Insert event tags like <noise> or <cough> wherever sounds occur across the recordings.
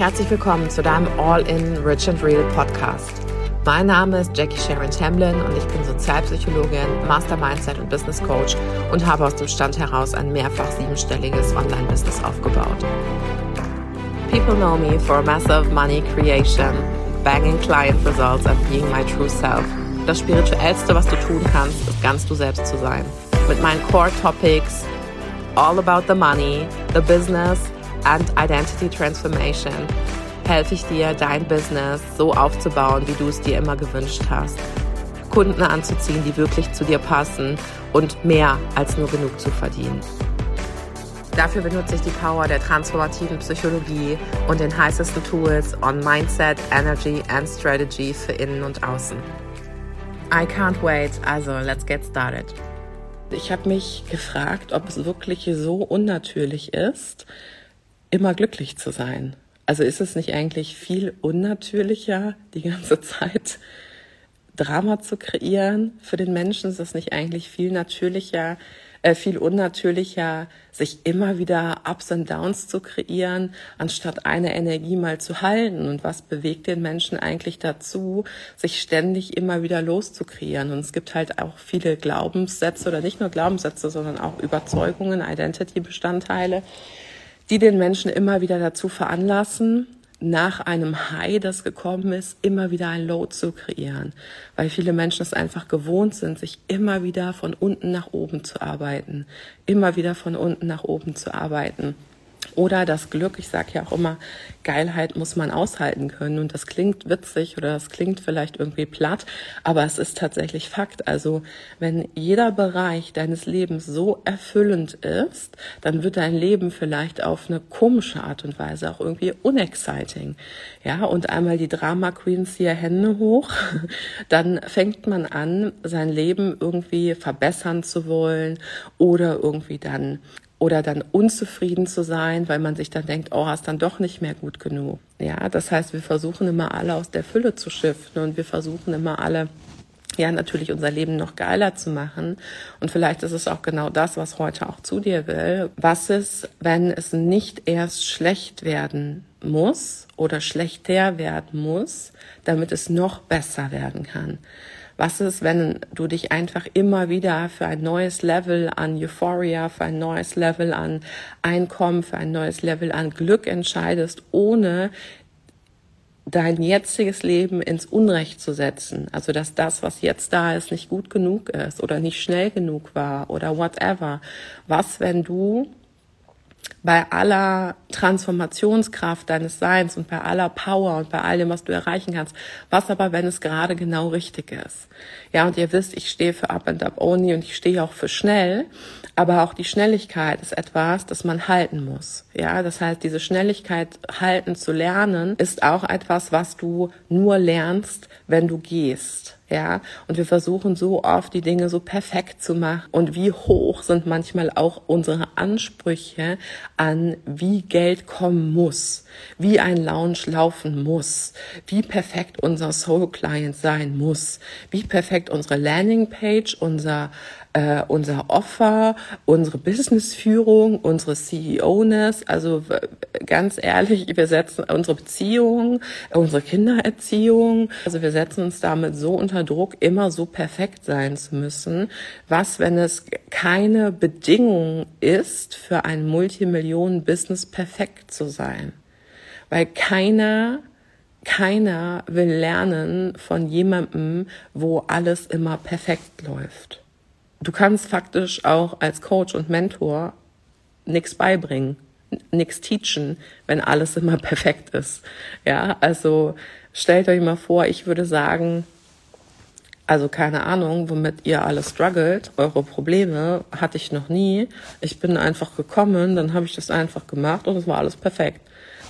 Herzlich willkommen zu deinem All-in Rich and Real Podcast. Mein Name ist Jackie Sharon Tamlin und ich bin Sozialpsychologin, Master Mindset und Business Coach und habe aus dem Stand heraus ein mehrfach siebenstelliges Online-Business aufgebaut. People know me for massive money creation, banging client results and being my true self. Das spirituellste, was du tun kannst, ist ganz du selbst zu sein. Mit meinen Core Topics all about the money, the business and identity transformation helfe ich dir, dein Business so aufzubauen, wie du es dir immer gewünscht hast. Kunden anzuziehen, die wirklich zu dir passen und mehr als nur genug zu verdienen. Dafür benutze ich die Power der transformativen Psychologie und den heißesten Tools on Mindset, Energy and Strategy für innen und außen. I can't wait, also let's get started. Ich habe mich gefragt, ob es wirklich so unnatürlich ist, immer glücklich zu sein. Also ist es nicht eigentlich viel unnatürlicher, die ganze <laughs> Zeit Drama zu kreieren? Für den Menschen ist es nicht eigentlich viel natürlicher, äh, viel unnatürlicher, sich immer wieder Ups und Downs zu kreieren, anstatt eine Energie mal zu halten. Und was bewegt den Menschen eigentlich dazu, sich ständig immer wieder loszukreieren? Und es gibt halt auch viele Glaubenssätze oder nicht nur Glaubenssätze, sondern auch Überzeugungen, Identity-Bestandteile, die den Menschen immer wieder dazu veranlassen, nach einem High, das gekommen ist, immer wieder ein Low zu kreieren, weil viele Menschen es einfach gewohnt sind, sich immer wieder von unten nach oben zu arbeiten, immer wieder von unten nach oben zu arbeiten. Oder das Glück, ich sage ja auch immer, Geilheit muss man aushalten können. Und das klingt witzig oder das klingt vielleicht irgendwie platt, aber es ist tatsächlich Fakt. Also wenn jeder Bereich deines Lebens so erfüllend ist, dann wird dein Leben vielleicht auf eine komische Art und Weise auch irgendwie unexciting. Ja, und einmal die Drama Queens hier Hände hoch, <laughs> dann fängt man an, sein Leben irgendwie verbessern zu wollen oder irgendwie dann oder dann unzufrieden zu sein, weil man sich dann denkt, oh, hast dann doch nicht mehr gut genug. Ja, das heißt, wir versuchen immer alle aus der Fülle zu shiften und wir versuchen immer alle ja, natürlich unser Leben noch geiler zu machen. Und vielleicht ist es auch genau das, was heute auch zu dir will. Was ist, wenn es nicht erst schlecht werden muss oder schlechter werden muss, damit es noch besser werden kann? Was ist, wenn du dich einfach immer wieder für ein neues Level an Euphoria, für ein neues Level an Einkommen, für ein neues Level an Glück entscheidest, ohne dein jetziges Leben ins Unrecht zu setzen. Also, dass das, was jetzt da ist, nicht gut genug ist oder nicht schnell genug war oder whatever. Was, wenn du bei aller Transformationskraft deines Seins und bei aller Power und bei all dem, was du erreichen kannst. Was aber, wenn es gerade genau richtig ist? Ja, und ihr wisst, ich stehe für Up and Up Only und ich stehe auch für schnell. Aber auch die Schnelligkeit ist etwas, das man halten muss. Ja, das heißt, diese Schnelligkeit halten zu lernen ist auch etwas, was du nur lernst, wenn du gehst ja. Und wir versuchen so oft die Dinge so perfekt zu machen. Und wie hoch sind manchmal auch unsere Ansprüche an, wie Geld kommen muss, wie ein Lounge laufen muss, wie perfekt unser Soul Client sein muss, wie perfekt unsere Landingpage, unser äh, unser Offer, unsere Businessführung, unsere CEO-ness, also ganz ehrlich, wir setzen unsere Beziehung, unsere Kindererziehung, also wir setzen uns damit so unter Druck, immer so perfekt sein zu müssen. Was, wenn es keine Bedingung ist, für ein Multimillionen-Business perfekt zu sein? Weil keiner keiner will lernen von jemandem, wo alles immer perfekt läuft du kannst faktisch auch als Coach und Mentor nichts beibringen, nichts teachen, wenn alles immer <laughs> perfekt ist. Ja, also stellt euch mal vor, ich würde sagen, also keine Ahnung, womit ihr alle struggelt, eure Probleme hatte ich noch nie. Ich bin einfach gekommen, dann habe ich das einfach gemacht und es war alles perfekt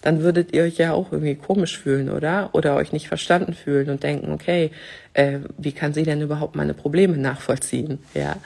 dann würdet ihr euch ja auch irgendwie komisch fühlen, oder? Oder euch nicht verstanden fühlen und denken, okay, äh, wie kann sie denn überhaupt meine Probleme nachvollziehen? Ja.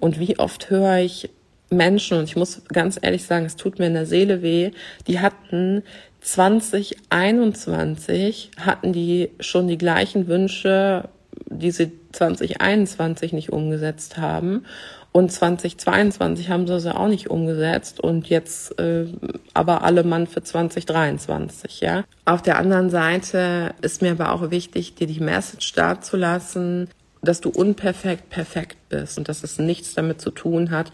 Und wie oft höre ich Menschen, und ich muss ganz ehrlich sagen, es tut mir in der Seele weh, die hatten 2021 hatten die schon die gleichen Wünsche die sie 2021 nicht umgesetzt haben. Und 2022 haben sie sie auch nicht umgesetzt und jetzt äh, aber alle Mann für 2023, ja. Auf der anderen Seite ist mir aber auch wichtig, dir die Message dazulassen, dass du unperfekt perfekt bist und dass es nichts damit zu tun hat,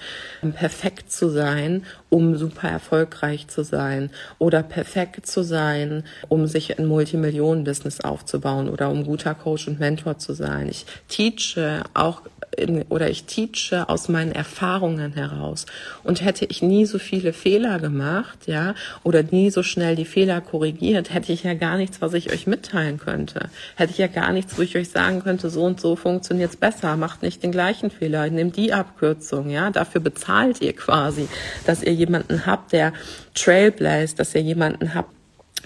perfekt zu sein, um super erfolgreich zu sein oder perfekt zu sein, um sich ein Multimillionen-Business aufzubauen oder um guter Coach und Mentor zu sein. Ich teache auch in, oder ich teache aus meinen Erfahrungen heraus. Und hätte ich nie so viele Fehler gemacht, ja, oder nie so schnell die Fehler korrigiert, hätte ich ja gar nichts, was ich euch mitteilen könnte. Hätte ich ja gar nichts, wo ich euch sagen könnte, so und so funktioniert's besser, macht nicht den gleichen Fehler, nehmt die Abkürzung, ja. Dafür bezahlt ihr quasi, dass ihr jemanden habt, der Trailblaze, dass ihr jemanden habt,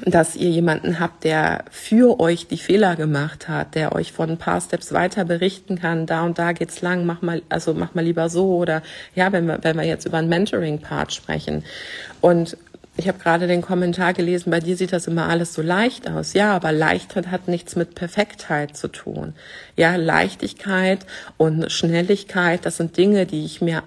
dass ihr jemanden habt, der für euch die Fehler gemacht hat, der euch von ein paar Steps weiter berichten kann, da und da geht's lang, mach mal, also mach mal lieber so oder ja, wenn wir, wenn wir jetzt über einen Mentoring-Part sprechen. Und ich habe gerade den Kommentar gelesen, bei dir sieht das immer alles so leicht aus. Ja, aber Leichtheit hat nichts mit Perfektheit zu tun. Ja, Leichtigkeit und Schnelligkeit, das sind Dinge, die ich mir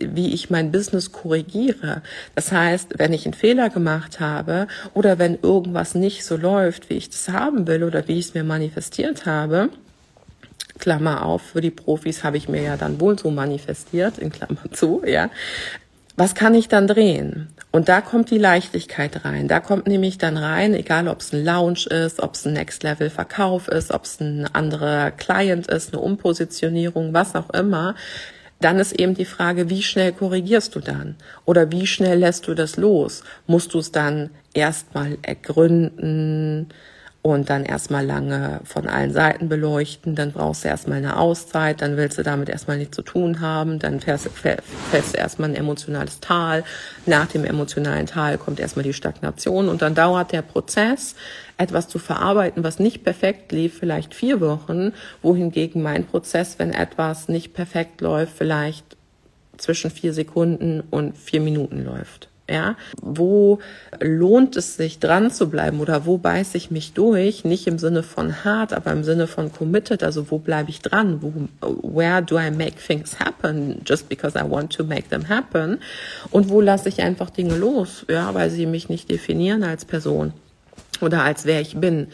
wie ich mein Business korrigiere. Das heißt, wenn ich einen Fehler gemacht habe oder wenn irgendwas nicht so läuft, wie ich das haben will oder wie ich es mir manifestiert habe, Klammer auf, für die Profis habe ich mir ja dann wohl so manifestiert, in Klammer zu, ja. Was kann ich dann drehen? Und da kommt die Leichtigkeit rein. Da kommt nämlich dann rein, egal ob es ein Lounge ist, ob es ein Next-Level-Verkauf ist, ob es ein anderer Client ist, eine Umpositionierung, was auch immer. Dann ist eben die Frage, wie schnell korrigierst du dann? Oder wie schnell lässt du das los? Musst du es dann erstmal ergründen? Und dann erstmal lange von allen Seiten beleuchten, dann brauchst du erstmal eine Auszeit, dann willst du damit erstmal nichts zu tun haben, dann fährst, fährst du erstmal ein emotionales Tal, nach dem emotionalen Tal kommt erstmal die Stagnation und dann dauert der Prozess, etwas zu verarbeiten, was nicht perfekt lief, vielleicht vier Wochen, wohingegen mein Prozess, wenn etwas nicht perfekt läuft, vielleicht zwischen vier Sekunden und vier Minuten läuft. Ja, wo lohnt es sich dran zu bleiben oder wo beiß ich mich durch? Nicht im Sinne von hart, aber im Sinne von committed. Also wo bleibe ich dran? Wo, where do I make things happen just because I want to make them happen? Und wo lasse ich einfach Dinge los? Ja, weil sie mich nicht definieren als Person oder als wer ich bin.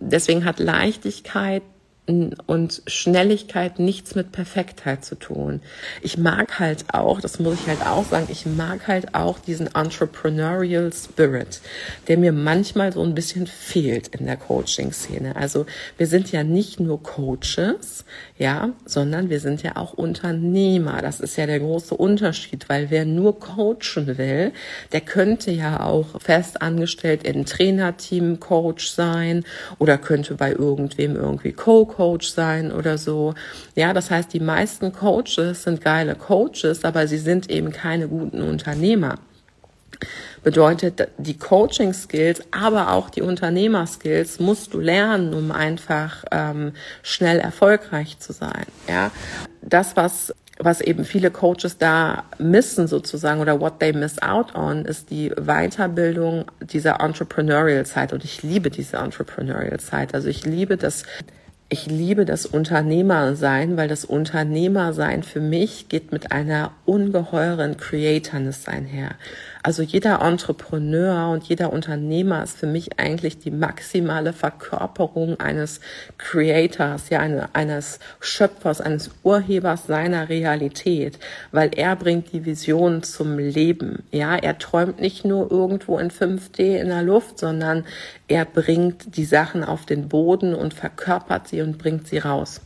Deswegen hat Leichtigkeit und Schnelligkeit nichts mit Perfektheit zu tun. Ich mag halt auch, das muss ich halt auch sagen, ich mag halt auch diesen Entrepreneurial Spirit, der mir manchmal so ein bisschen fehlt in der Coaching-Szene. Also wir sind ja nicht nur Coaches, ja, sondern wir sind ja auch Unternehmer. Das ist ja der große Unterschied, weil wer nur coachen will, der könnte ja auch fest angestellt in Trainerteam Coach sein oder könnte bei irgendwem irgendwie Co Coach sein oder so. Ja, das heißt, die meisten Coaches sind geile Coaches, aber sie sind eben keine guten Unternehmer. Bedeutet, die Coaching-Skills, aber auch die Unternehmer-Skills musst du lernen, um einfach ähm, schnell erfolgreich zu sein. Ja, das was was eben viele Coaches da missen sozusagen oder what they miss out on, ist die Weiterbildung dieser Entrepreneurial Zeit. Und ich liebe diese Entrepreneurial Zeit. Also ich liebe das ich liebe das Unternehmersein, weil das Unternehmersein für mich geht mit einer ungeheuren Creatorness einher. Also jeder Entrepreneur und jeder Unternehmer ist für mich eigentlich die maximale Verkörperung eines Creators, ja, eine, eines Schöpfers, eines Urhebers seiner Realität, weil er bringt die Vision zum Leben. Ja, er träumt nicht nur irgendwo in 5D in der Luft, sondern er bringt die Sachen auf den Boden und verkörpert sie und bringt sie raus.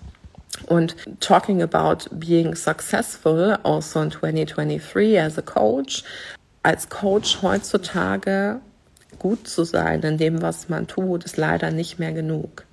Und talking about being successful also in 2023 as a coach, als Coach heutzutage gut zu sein in dem, was man tut, ist leider nicht mehr genug.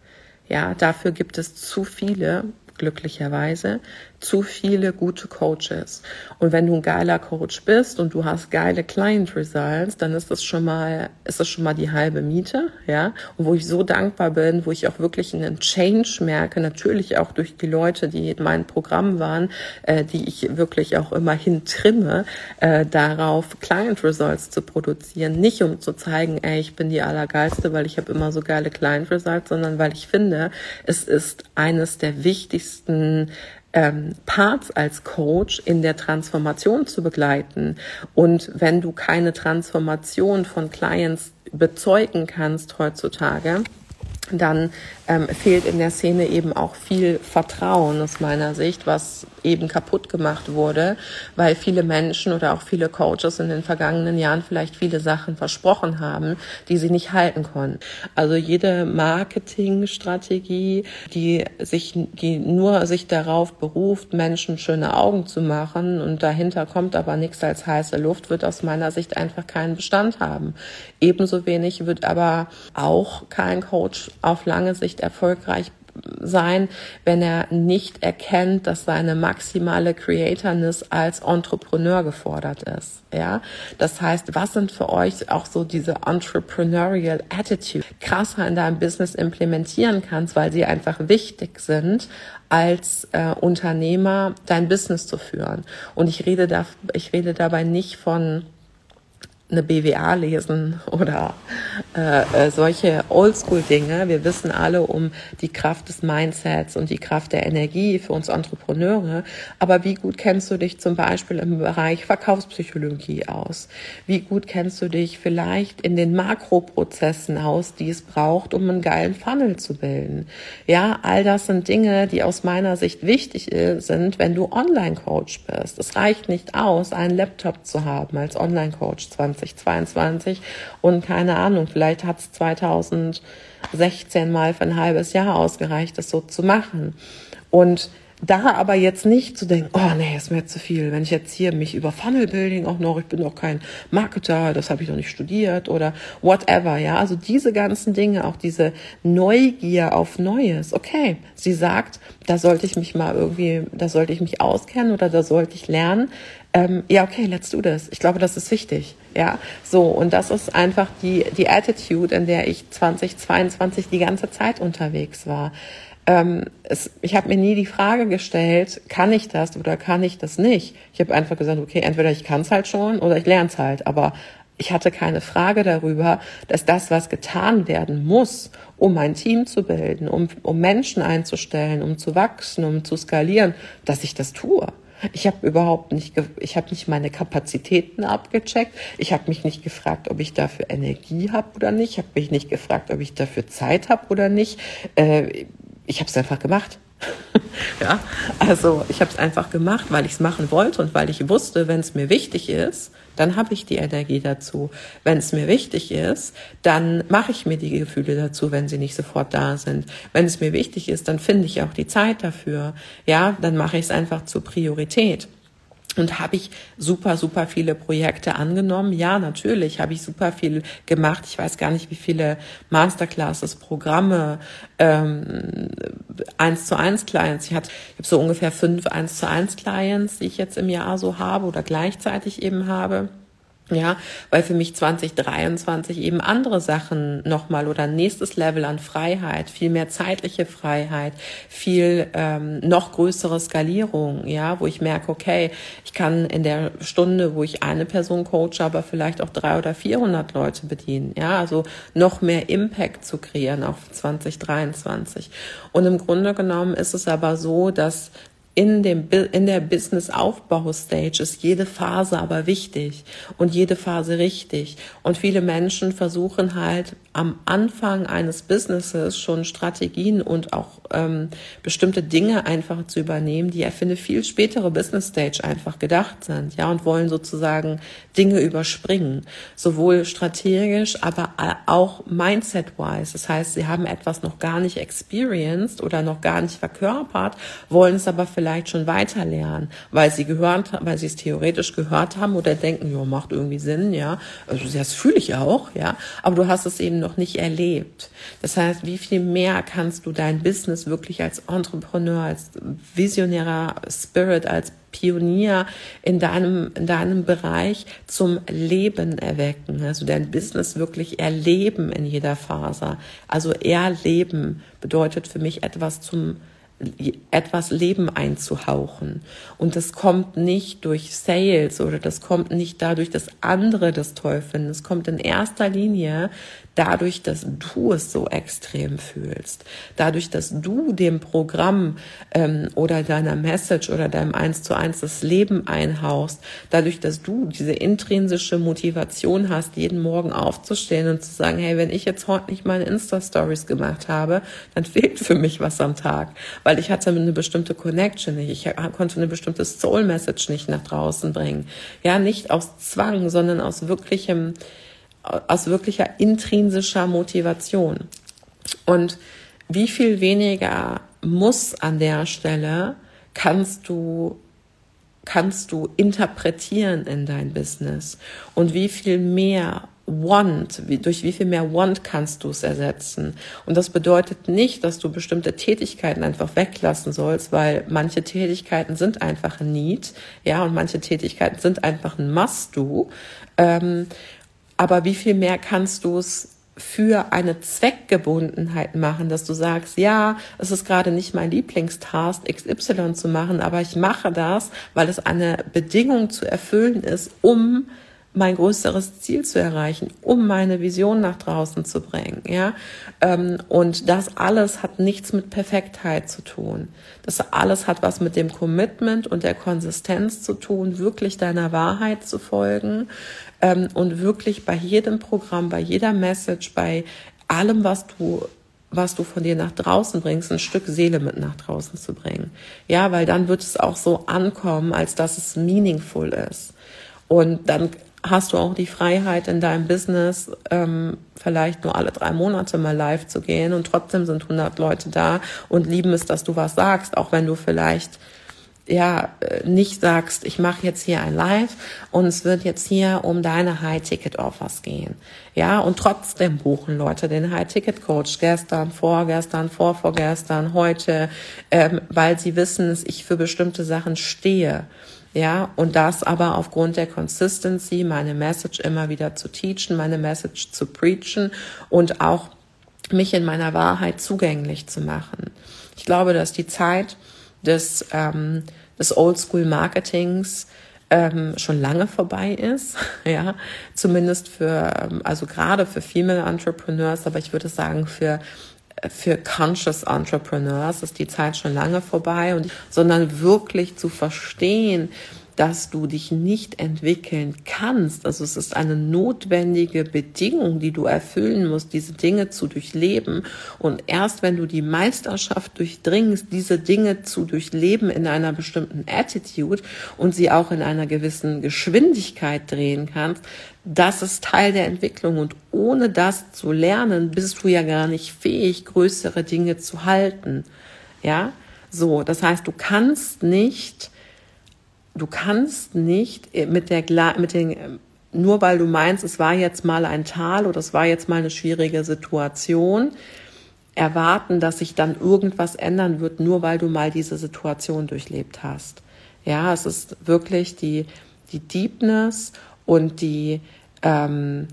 Ja, dafür gibt es zu viele, glücklicherweise, zu viele gute Coaches. Und wenn du ein geiler Coach bist und du hast geile Client Results, dann ist das schon mal, ist das schon mal die halbe Miete, ja. Und wo ich so dankbar bin, wo ich auch wirklich einen Change merke, natürlich auch durch die Leute, die in meinem Programm waren, äh, die ich wirklich auch immerhin trimme, äh, darauf Client Results zu produzieren. Nicht um zu zeigen, ey, ich bin die Allergeilste, weil ich habe immer so geile Client Results, sondern weil ich finde, es ist eines der wichtigsten ähm, Parts als Coach in der Transformation zu begleiten. Und wenn du keine Transformation von Clients bezeugen kannst heutzutage, dann ähm, fehlt in der Szene eben auch viel Vertrauen aus meiner Sicht, was eben kaputt gemacht wurde, weil viele Menschen oder auch viele Coaches in den vergangenen Jahren vielleicht viele Sachen versprochen haben, die sie nicht halten konnten. Also jede Marketingstrategie, die sich, die nur sich darauf beruft, Menschen schöne Augen zu machen und dahinter kommt aber nichts als heiße Luft, wird aus meiner Sicht einfach keinen Bestand haben. Ebenso wenig wird aber auch kein Coach auf lange Sicht nicht erfolgreich sein, wenn er nicht erkennt, dass seine maximale Creatorness als Entrepreneur gefordert ist. Ja, das heißt, was sind für euch auch so diese entrepreneurial Attitude krasser in deinem Business implementieren kannst, weil sie einfach wichtig sind, als äh, Unternehmer dein Business zu führen. Und ich rede da, ich rede dabei nicht von eine BWA lesen oder äh, äh, solche Oldschool-Dinge. Wir wissen alle um die Kraft des Mindsets und die Kraft der Energie für uns Entrepreneure. Aber wie gut kennst du dich zum Beispiel im Bereich Verkaufspsychologie aus? Wie gut kennst du dich vielleicht in den Makroprozessen aus, die es braucht, um einen geilen Funnel zu bilden? Ja, all das sind Dinge, die aus meiner Sicht wichtig sind, wenn du Online-Coach bist. Es reicht nicht aus, einen Laptop zu haben als Online-Coach 20 2022 und keine Ahnung, vielleicht hat es 2016 mal für ein halbes Jahr ausgereicht, das so zu machen. Und da aber jetzt nicht zu denken, oh nee, ist mir zu viel. Wenn ich jetzt hier mich über Funnel Building auch noch, ich bin doch kein Marketer, das habe ich noch nicht studiert oder whatever, ja. Also diese ganzen Dinge, auch diese Neugier auf Neues. Okay, sie sagt, da sollte ich mich mal irgendwie, da sollte ich mich auskennen oder da sollte ich lernen. Ähm, ja, okay, let's do this. Ich glaube, das ist wichtig. Ja, so. Und das ist einfach die, die Attitude, in der ich 2022 die ganze Zeit unterwegs war ähm, es, ich habe mir nie die Frage gestellt, kann ich das oder kann ich das nicht? Ich habe einfach gesagt, okay, entweder ich kann es halt schon oder ich lerne es halt. Aber ich hatte keine Frage darüber, dass das, was getan werden muss, um ein Team zu bilden, um, um Menschen einzustellen, um zu wachsen, um zu skalieren, dass ich das tue. Ich habe überhaupt nicht, ich habe nicht meine Kapazitäten abgecheckt. Ich habe mich nicht gefragt, ob ich dafür Energie habe oder nicht. Ich habe mich nicht gefragt, ob ich dafür Zeit habe oder nicht. Äh, ich habe es einfach gemacht. <laughs> ja, also ich habe es einfach gemacht, weil ich es machen wollte und weil ich wusste, wenn es mir wichtig ist, dann habe ich die Energie dazu. Wenn es mir wichtig ist, dann mache ich mir die Gefühle dazu, wenn sie nicht sofort da sind. Wenn es mir wichtig ist, dann finde ich auch die Zeit dafür. Ja, dann mache ich es einfach zur Priorität. Und habe ich super, super viele Projekte angenommen? Ja, natürlich habe ich super viel gemacht. Ich weiß gar nicht, wie viele Masterclasses, Programme, ähm, 1 zu 1 Clients. Ich, hatte, habe so ungefähr fünf 1 zu 1 Clients, die ich jetzt im Jahr so habe oder gleichzeitig eben habe. Ja, weil für mich 2023 eben andere Sachen nochmal oder nächstes Level an Freiheit, viel mehr zeitliche Freiheit, viel ähm, noch größere Skalierung, ja, wo ich merke, okay, ich kann in der Stunde, wo ich eine Person coache, aber vielleicht auch drei oder 400 Leute bedienen, ja, also noch mehr Impact zu kreieren auf 2023. Und im Grunde genommen ist es aber so, dass in dem, in der Business-Aufbau-Stage ist jede Phase aber wichtig und jede Phase richtig. Und viele Menschen versuchen halt am Anfang eines Businesses schon Strategien und auch ähm, bestimmte Dinge einfach zu übernehmen, die ja für eine viel spätere Business-Stage einfach gedacht sind, ja, und wollen sozusagen Dinge überspringen. Sowohl strategisch, aber auch mindset-wise. Das heißt, sie haben etwas noch gar nicht experienced oder noch gar nicht verkörpert, wollen es aber vielleicht vielleicht schon weiter lernen, weil sie gehört, weil sie es theoretisch gehört haben oder denken, ja, macht irgendwie Sinn, ja. Also das fühle ich auch, ja. Aber du hast es eben noch nicht erlebt. Das heißt, wie viel mehr kannst du dein Business wirklich als Entrepreneur, als visionärer Spirit, als Pionier in deinem, in deinem Bereich zum Leben erwecken. Also dein Business wirklich erleben in jeder Phase. Also erleben bedeutet für mich etwas zum etwas Leben einzuhauchen. Und das kommt nicht durch Sales oder das kommt nicht dadurch, dass andere das toll finden. Es kommt in erster Linie dadurch, dass du es so extrem fühlst, dadurch, dass du dem Programm ähm, oder deiner Message oder deinem Eins zu eins das Leben einhaust, dadurch, dass du diese intrinsische Motivation hast, jeden Morgen aufzustehen und zu sagen, hey, wenn ich jetzt heute nicht meine Insta-Stories gemacht habe, dann fehlt für mich was am Tag, weil ich hatte eine bestimmte Connection nicht, ich konnte eine bestimmte Soul-Message nicht nach draußen bringen. Ja, nicht aus Zwang, sondern aus wirklichem aus wirklicher intrinsischer Motivation. Und wie viel weniger muss an der Stelle kannst du kannst du interpretieren in dein Business und wie viel mehr Want, wie, durch wie viel mehr Want kannst du es ersetzen. Und das bedeutet nicht, dass du bestimmte Tätigkeiten einfach weglassen sollst, weil manche Tätigkeiten sind einfach ein Need, ja, und manche Tätigkeiten sind einfach ein Must-Do. Ähm, aber wie viel mehr kannst du es für eine Zweckgebundenheit machen, dass du sagst, ja, es ist gerade nicht mein Lieblingstask, XY zu machen, aber ich mache das, weil es eine Bedingung zu erfüllen ist, um mein größeres Ziel zu erreichen, um meine Vision nach draußen zu bringen, ja. Ähm, und das alles hat nichts mit Perfektheit zu tun. Das alles hat was mit dem Commitment und der Konsistenz zu tun, wirklich deiner Wahrheit zu folgen ähm, und wirklich bei jedem Programm, bei jeder Message, bei allem, was du was du von dir nach draußen bringst, ein Stück Seele mit nach draußen zu bringen. Ja, weil dann wird es auch so ankommen, als dass es meaningful ist. Und dann hast du auch die Freiheit in deinem Business, ähm, vielleicht nur alle drei Monate mal live zu gehen und trotzdem sind 100 Leute da und lieben es, dass du was sagst, auch wenn du vielleicht ja äh, nicht sagst, ich mache jetzt hier ein Live und es wird jetzt hier um deine High-Ticket-Offers gehen. Ja, und trotzdem buchen Leute den High-Ticket-Coach gestern, vorgestern, vorvorgestern, heute, ähm, weil sie wissen, dass ich für bestimmte Sachen stehe. Ja, und das aber aufgrund der Consistency, meine Message immer wieder zu teachen, meine Message zu preachen und auch mich in meiner Wahrheit zugänglich zu machen. Ich glaube, dass die Zeit des, ähm, des Oldschool-Marketings ähm, schon lange vorbei ist, <laughs> ja, zumindest für, ähm, also gerade für Female Entrepreneurs, aber ich würde sagen für für Conscious Entrepreneurs ist die Zeit schon lange vorbei und sondern wirklich zu verstehen, dass du dich nicht entwickeln kannst. Also es ist eine notwendige Bedingung, die du erfüllen musst, diese Dinge zu durchleben. Und erst wenn du die Meisterschaft durchdringst, diese Dinge zu durchleben in einer bestimmten Attitude und sie auch in einer gewissen Geschwindigkeit drehen kannst, das ist Teil der Entwicklung. Und ohne das zu lernen, bist du ja gar nicht fähig, größere Dinge zu halten. Ja, so. Das heißt, du kannst nicht du kannst nicht mit der, mit den, nur weil du meinst, es war jetzt mal ein Tal oder es war jetzt mal eine schwierige Situation, erwarten, dass sich dann irgendwas ändern wird, nur weil du mal diese Situation durchlebt hast. Ja, es ist wirklich die, die Deepness und die, ähm,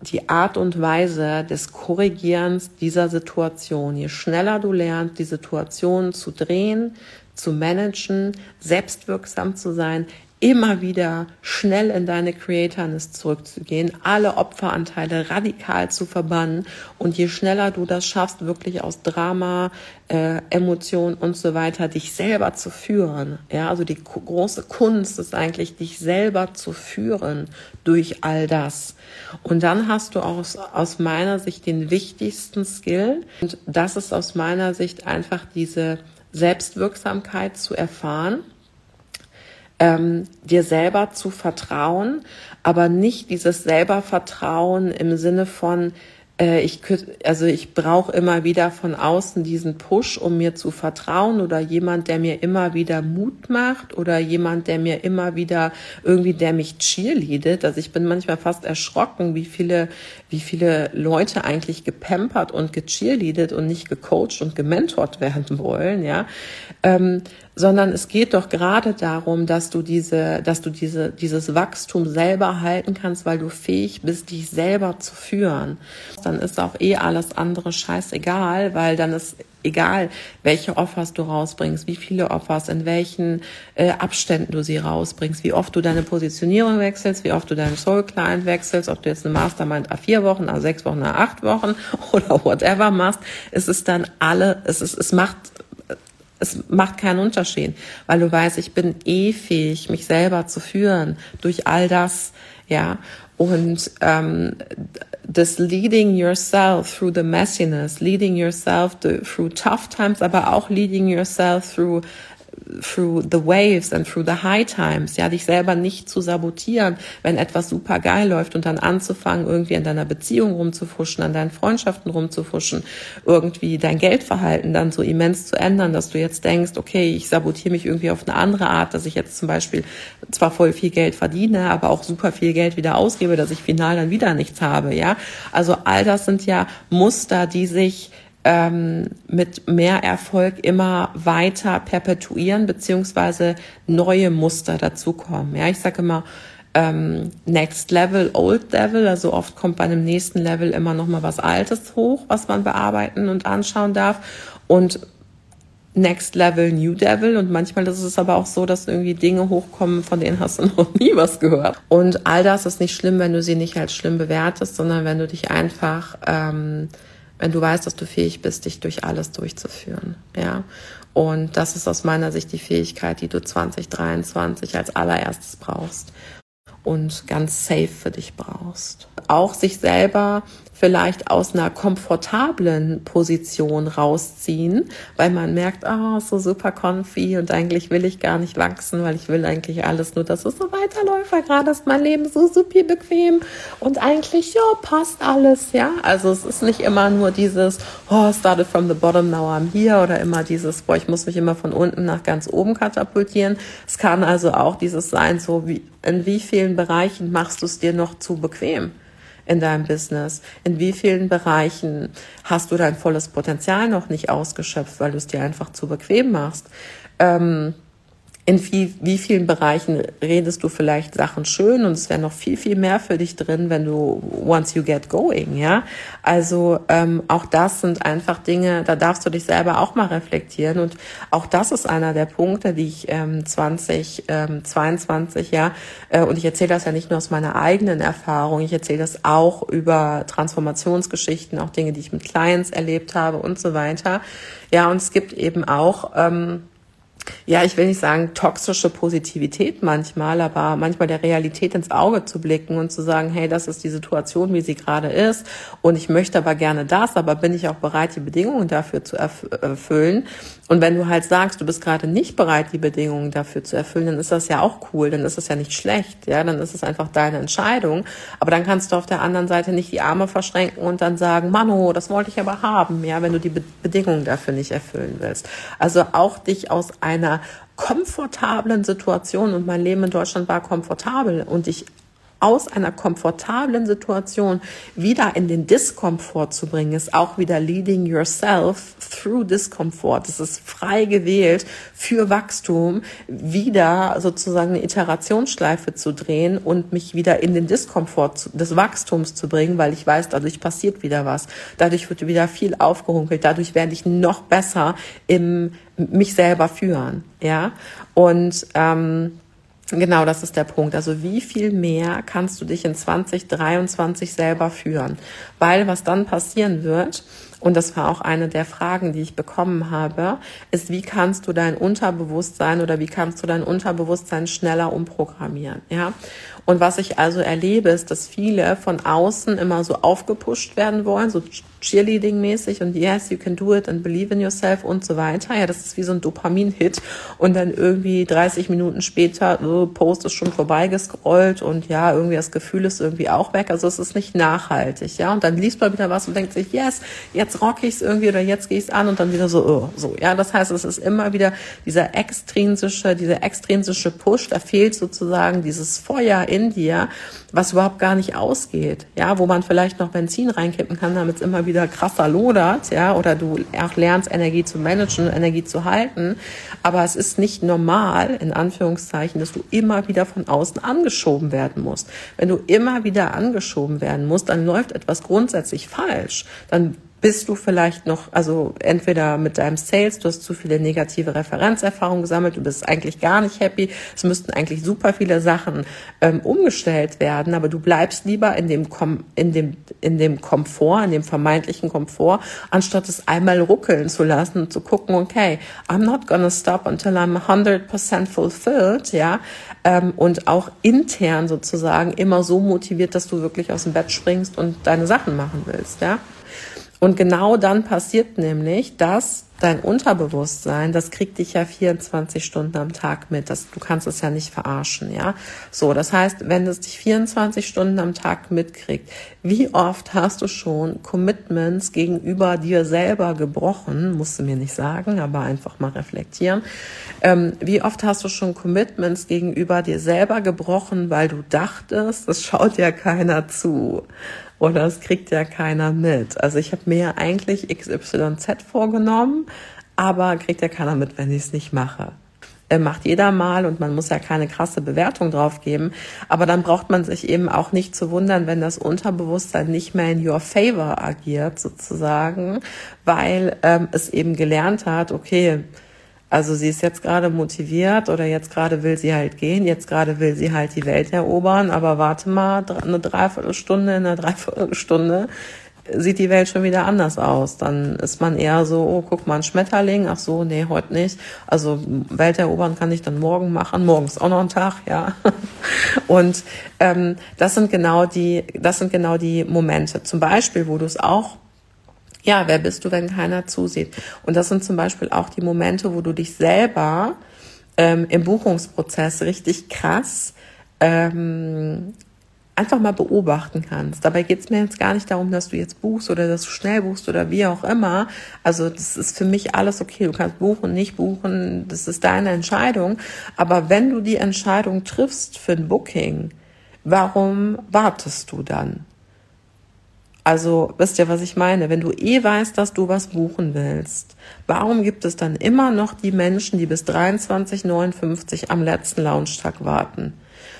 die Art und Weise des Korrigierens dieser Situation. Je schneller du lernst, die Situation zu drehen, zu managen, selbstwirksam zu sein, immer wieder schnell in deine Creatorness zurückzugehen, alle Opferanteile radikal zu verbannen und je schneller du das schaffst, wirklich aus Drama, äh, Emotionen und so weiter, dich selber zu führen. Ja, also die große Kunst ist eigentlich, dich selber zu führen durch all das. Und dann hast du aus, aus meiner Sicht den wichtigsten Skill und das ist aus meiner Sicht einfach diese Selbstwirksamkeit zu erfahren, ähm, dir selber zu vertrauen, aber nicht dieses selber Vertrauen im Sinne von, ich also ich brauche immer wieder von außen diesen Push, um mir zu vertrauen oder jemand, der mir immer wieder Mut macht oder jemand, der mir immer wieder irgendwie, der mich cheerleadet. Also ich bin manchmal fast erschrocken, wie viele, wie viele Leute eigentlich gepampert und gecheerleadet und nicht gecoacht und gementort <laughs> werden wollen, ja. Ähm, sondern es geht doch gerade darum, dass du diese, dass du diese, dieses Wachstum selber halten kannst, weil du fähig bist, dich selber zu führen. Dann ist auch eh alles andere scheißegal, weil dann ist egal, welche Offers du rausbringst, wie viele Offers, in welchen äh, Abständen du sie rausbringst, wie oft du deine Positionierung wechselst, wie oft du deinen Soul Client wechselst, ob du jetzt eine Mastermind A4 Wochen, A6 Wochen, A8 Wochen <laughs> oder whatever machst, es ist dann alle, es ist, es macht es macht keinen Unterschied, weil du weißt, ich bin eh fähig, mich selber zu führen durch all das, ja. Und ähm, das Leading yourself through the messiness, leading yourself through tough times, aber auch leading yourself through through the waves and through the high times, ja, dich selber nicht zu sabotieren, wenn etwas super geil läuft und dann anzufangen, irgendwie an deiner Beziehung rumzufuschen, an deinen Freundschaften rumzufuschen, irgendwie dein Geldverhalten dann so immens zu ändern, dass du jetzt denkst, okay, ich sabotiere mich irgendwie auf eine andere Art, dass ich jetzt zum Beispiel zwar voll viel Geld verdiene, aber auch super viel Geld wieder ausgebe, dass ich final dann wieder nichts habe, ja. Also all das sind ja Muster, die sich ähm, mit mehr Erfolg immer weiter perpetuieren beziehungsweise neue Muster dazukommen. Ja, ich sage immer ähm, Next Level, Old Level. Also oft kommt bei einem nächsten Level immer noch mal was Altes hoch, was man bearbeiten und anschauen darf. Und Next Level, New Devil. Und manchmal ist es aber auch so, dass irgendwie Dinge hochkommen, von denen hast du <laughs> noch nie was gehört. Und all das ist nicht schlimm, wenn du sie nicht als schlimm bewertest, sondern wenn du dich einfach ähm, wenn du weißt, dass du fähig bist, dich durch alles durchzuführen, ja. Und das ist aus meiner Sicht die Fähigkeit, die du 2023 als allererstes brauchst und ganz safe für dich brauchst. Auch sich selber vielleicht aus einer komfortablen Position rausziehen, weil man merkt, ah, oh, so super comfy und eigentlich will ich gar nicht wachsen, weil ich will eigentlich alles nur, dass es so weiterläuft, weil gerade ist mein Leben so super bequem und eigentlich, ja, passt alles, ja. Also es ist nicht immer nur dieses, oh, started from the bottom, now I'm here oder immer dieses, boah, ich muss mich immer von unten nach ganz oben katapultieren. Es kann also auch dieses sein, so wie, in wie vielen Bereichen machst du es dir noch zu bequem? In deinem Business? In wie vielen Bereichen hast du dein volles Potenzial noch nicht ausgeschöpft, weil du es dir einfach zu bequem machst? Ähm, in wie, wie vielen Bereichen redest du vielleicht Sachen schön und es wäre noch viel, viel mehr für dich drin, wenn du once you get going, ja. Also ähm, auch das sind einfach Dinge, da darfst du dich selber auch mal reflektieren und auch das ist einer der Punkte, die ich ähm, 2022, ähm, ja, äh, und ich erzähle das ja nicht nur aus meiner eigenen Erfahrung, ich erzähle das auch über Transformationsgeschichten, auch Dinge, die ich mit Clients erlebt habe und so weiter. Ja, und es gibt eben auch ähm, ja, ich will nicht sagen toxische Positivität manchmal, aber manchmal der Realität ins Auge zu blicken und zu sagen, hey, das ist die Situation, wie sie gerade ist und ich möchte aber gerne das, aber bin ich auch bereit, die Bedingungen dafür zu erfüllen? Und wenn du halt sagst, du bist gerade nicht bereit, die Bedingungen dafür zu erfüllen, dann ist das ja auch cool, dann ist es ja nicht schlecht, ja, dann ist es einfach deine Entscheidung. Aber dann kannst du auf der anderen Seite nicht die Arme verschränken und dann sagen, Mano, das wollte ich aber haben, ja, wenn du die Bedingungen dafür nicht erfüllen willst. Also auch dich aus einer komfortablen Situation und mein Leben in Deutschland war komfortabel und ich aus einer komfortablen Situation wieder in den Diskomfort zu bringen, ist auch wieder leading yourself through Discomfort. Es ist frei gewählt für Wachstum, wieder sozusagen eine Iterationsschleife zu drehen und mich wieder in den Diskomfort des Wachstums zu bringen, weil ich weiß, dadurch passiert wieder was. Dadurch wird wieder viel aufgehunkelt. Dadurch werde ich noch besser im mich selber führen, ja. Und ähm, Genau, das ist der Punkt. Also wie viel mehr kannst du dich in 2023 selber führen? Weil was dann passieren wird, und das war auch eine der Fragen, die ich bekommen habe, ist, wie kannst du dein Unterbewusstsein oder wie kannst du dein Unterbewusstsein schneller umprogrammieren? Ja. Und was ich also erlebe, ist, dass viele von außen immer so aufgepusht werden wollen, so Cheerleading-mäßig und yes, you can do it and believe in yourself und so weiter. Ja, das ist wie so ein Dopamin-Hit und dann irgendwie 30 Minuten später, so Post ist schon vorbeigescrollt und ja, irgendwie das Gefühl ist irgendwie auch weg. Also es ist nicht nachhaltig, ja. Und dann liest man wieder was und denkt sich, yes, jetzt rock ich es irgendwie oder jetzt gehe ich es an und dann wieder so, oh, so. Ja, das heißt, es ist immer wieder dieser extrinsische, dieser extrinsische Push, da fehlt sozusagen dieses Feuer in dir, was überhaupt gar nicht ausgeht, ja, wo man vielleicht noch Benzin reinkippen kann, damit es immer wieder krasser lodert, ja, oder du auch lernst, Energie zu managen, Energie zu halten. Aber es ist nicht normal, in Anführungszeichen, dass du immer wieder von außen angeschoben werden musst. Wenn du immer wieder angeschoben werden musst, dann läuft etwas grundsätzlich falsch. Dann bist du vielleicht noch, also entweder mit deinem Sales, du hast zu viele negative Referenzerfahrungen gesammelt, du bist eigentlich gar nicht happy, es müssten eigentlich super viele Sachen ähm, umgestellt werden, aber du bleibst lieber in dem, Kom in, dem, in dem Komfort, in dem vermeintlichen Komfort, anstatt es einmal ruckeln zu lassen und zu gucken, okay, I'm not gonna stop until I'm 100% fulfilled, ja, ähm, und auch intern sozusagen immer so motiviert, dass du wirklich aus dem Bett springst und deine Sachen machen willst, ja. Und genau dann passiert nämlich, dass dein Unterbewusstsein, das kriegt dich ja 24 Stunden am Tag mit. Das, du kannst es ja nicht verarschen, ja. So, das heißt, wenn es dich 24 Stunden am Tag mitkriegt, wie oft hast du schon Commitments gegenüber dir selber gebrochen? Musst du mir nicht sagen, aber einfach mal reflektieren. Ähm, wie oft hast du schon Commitments gegenüber dir selber gebrochen, weil du dachtest, es schaut ja keiner zu oder es kriegt ja keiner mit. Also ich habe mir eigentlich XYZ vorgenommen, aber kriegt ja keiner mit, wenn ich es nicht mache. Äh, macht jeder mal und man muss ja keine krasse Bewertung drauf geben. Aber dann braucht man sich eben auch nicht zu wundern, wenn das Unterbewusstsein nicht mehr in your favor agiert sozusagen, weil ähm, es eben gelernt hat, okay, also sie ist jetzt gerade motiviert oder jetzt gerade will sie halt gehen, jetzt gerade will sie halt die Welt erobern, aber warte mal, eine Dreiviertelstunde, in einer <laughs> Dreiviertelstunde sieht die Welt schon wieder anders aus. Dann ist man eher so, oh, guck mal, ein Schmetterling, ach so, nee, heute nicht. Also Welt erobern kann ich dann morgen machen, morgen ist auch noch ein Tag, ja. <laughs> Und ähm, das sind genau die, das sind genau die Momente. Zum Beispiel, wo du es auch ja, wer bist du, wenn keiner zusieht? Und das sind zum Beispiel auch die Momente, wo du dich selber ähm, im Buchungsprozess richtig krass ähm, einfach mal beobachten kannst. Dabei geht es mir jetzt gar nicht darum, dass du jetzt buchst oder dass du schnell buchst oder wie auch immer. Also das ist für mich alles okay. Du kannst buchen, nicht buchen, das ist deine Entscheidung. Aber wenn du die Entscheidung triffst für ein Booking, warum wartest du dann? Also, wisst ihr, was ich meine? Wenn du eh weißt, dass du was buchen willst, warum gibt es dann immer noch die Menschen, die bis 23,59 am letzten Launchtag warten?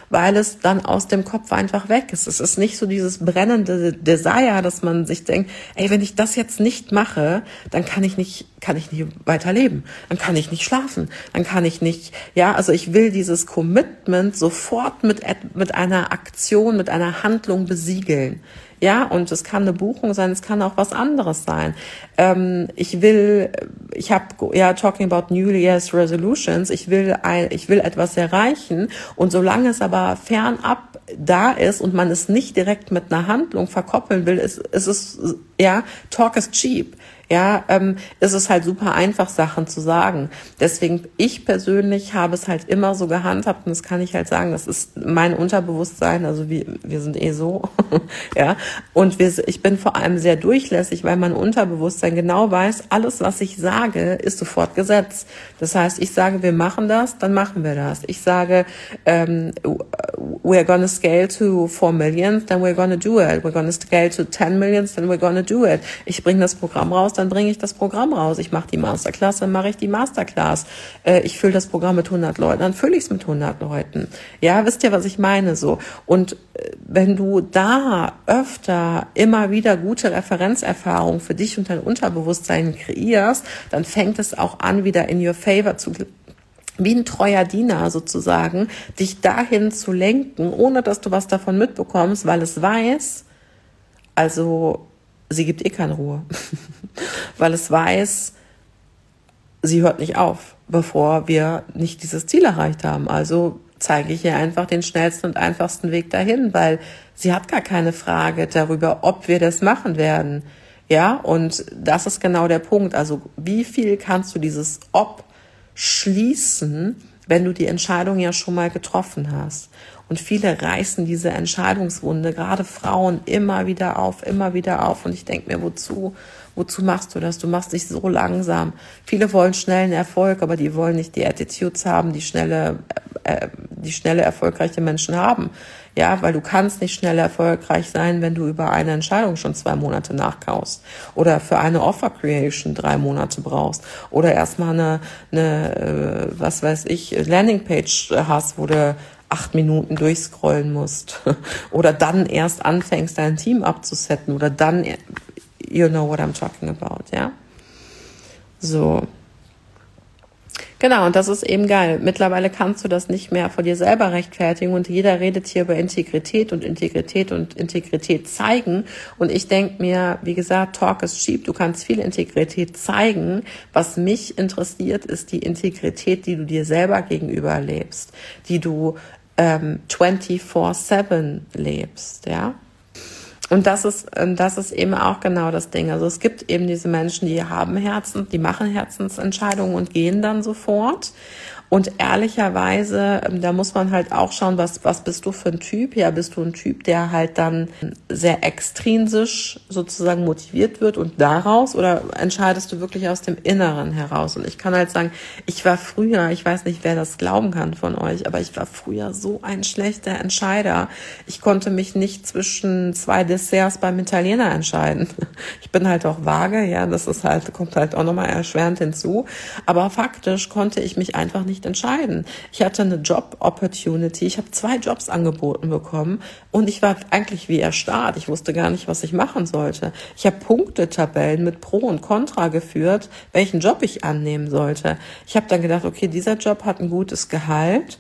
Weil es dann aus dem Kopf einfach weg ist. Es ist nicht so dieses brennende Desire, dass man sich denkt, ey, wenn ich das jetzt nicht mache, dann kann ich nicht, kann ich nicht weiterleben. Dann kann ich nicht schlafen. Dann kann ich nicht, ja, also ich will dieses Commitment sofort mit, mit einer Aktion, mit einer Handlung besiegeln. Ja, und es kann eine Buchung sein, es kann auch was anderes sein. Ähm, ich will, ich habe ja talking about New Year's Resolutions. Ich will, ein, ich will etwas erreichen und solange es aber fernab da ist und man es nicht direkt mit einer Handlung verkoppeln will, ist, ist es ja Talk is cheap ja, ähm, ist es halt super einfach, Sachen zu sagen. Deswegen, ich persönlich habe es halt immer so gehandhabt und das kann ich halt sagen, das ist mein Unterbewusstsein, also wir, wir sind eh so, <laughs> ja. Und wir, ich bin vor allem sehr durchlässig, weil mein Unterbewusstsein genau weiß, alles, was ich sage, ist sofort Gesetz. Das heißt, ich sage, wir machen das, dann machen wir das. Ich sage, ähm, we're gonna scale to four millions, then we're gonna do it. We're gonna scale to 10 millions, then we're gonna do it. Ich bringe das Programm raus, dann bringe ich das Programm raus. Ich mache die Masterclass, dann mache ich die Masterclass. Äh, ich fülle das Programm mit 100 Leuten, dann fülle ich es mit 100 Leuten. Ja, wisst ihr, was ich meine so? Und äh, wenn du da öfter immer wieder gute Referenzerfahrungen für dich und dein Unterbewusstsein kreierst, dann fängt es auch an, wieder in your favor zu wie ein treuer Diener sozusagen, dich dahin zu lenken, ohne dass du was davon mitbekommst, weil es weiß, also sie gibt eh keine Ruhe, <laughs> weil es weiß, sie hört nicht auf, bevor wir nicht dieses Ziel erreicht haben. Also zeige ich ihr einfach den schnellsten und einfachsten Weg dahin, weil sie hat gar keine Frage darüber, ob wir das machen werden. Ja, und das ist genau der Punkt. Also wie viel kannst du dieses Ob schließen wenn du die Entscheidung ja schon mal getroffen hast. Und viele reißen diese Entscheidungswunde, gerade Frauen, immer wieder auf, immer wieder auf. Und ich denke mir, wozu? Wozu machst du das? Du machst dich so langsam. Viele wollen schnellen Erfolg, aber die wollen nicht die Attitudes haben, die schnelle, äh, die schnelle erfolgreiche Menschen haben. Ja, weil du kannst nicht schnell erfolgreich sein, wenn du über eine Entscheidung schon zwei Monate nachkaust oder für eine Offer Creation drei Monate brauchst oder erstmal eine, eine äh, was weiß ich, Landingpage hast, wo du acht Minuten durchscrollen musst <laughs> oder dann erst anfängst, dein Team abzusetzen oder dann, you know what I'm talking about, ja? So. Genau, und das ist eben geil. Mittlerweile kannst du das nicht mehr vor dir selber rechtfertigen und jeder redet hier über Integrität und Integrität und Integrität zeigen. Und ich denke mir, wie gesagt, Talk is cheap. Du kannst viel Integrität zeigen. Was mich interessiert, ist die Integrität, die du dir selber gegenüber lebst, die du ähm, 24-7 lebst, ja. Und das ist, das ist eben auch genau das Ding. Also es gibt eben diese Menschen, die haben Herzen, die machen Herzensentscheidungen und gehen dann sofort. Und ehrlicherweise, ähm, da muss man halt auch schauen, was, was bist du für ein Typ? Ja, bist du ein Typ, der halt dann sehr extrinsisch sozusagen motiviert wird und daraus oder entscheidest du wirklich aus dem Inneren heraus? Und ich kann halt sagen, ich war früher, ich weiß nicht, wer das glauben kann von euch, aber ich war früher so ein schlechter Entscheider. Ich konnte mich nicht zwischen zwei Desserts beim Italiener entscheiden. <laughs> Ich bin halt auch vage, ja, das ist halt, kommt halt auch nochmal erschwerend hinzu. Aber faktisch konnte ich mich einfach nicht nicht entscheiden. Ich hatte eine Job-Opportunity. Ich habe zwei Jobs angeboten bekommen und ich war eigentlich wie erstarrt. Ich wusste gar nicht, was ich machen sollte. Ich habe Punktetabellen mit Pro und Contra geführt, welchen Job ich annehmen sollte. Ich habe dann gedacht, okay, dieser Job hat ein gutes Gehalt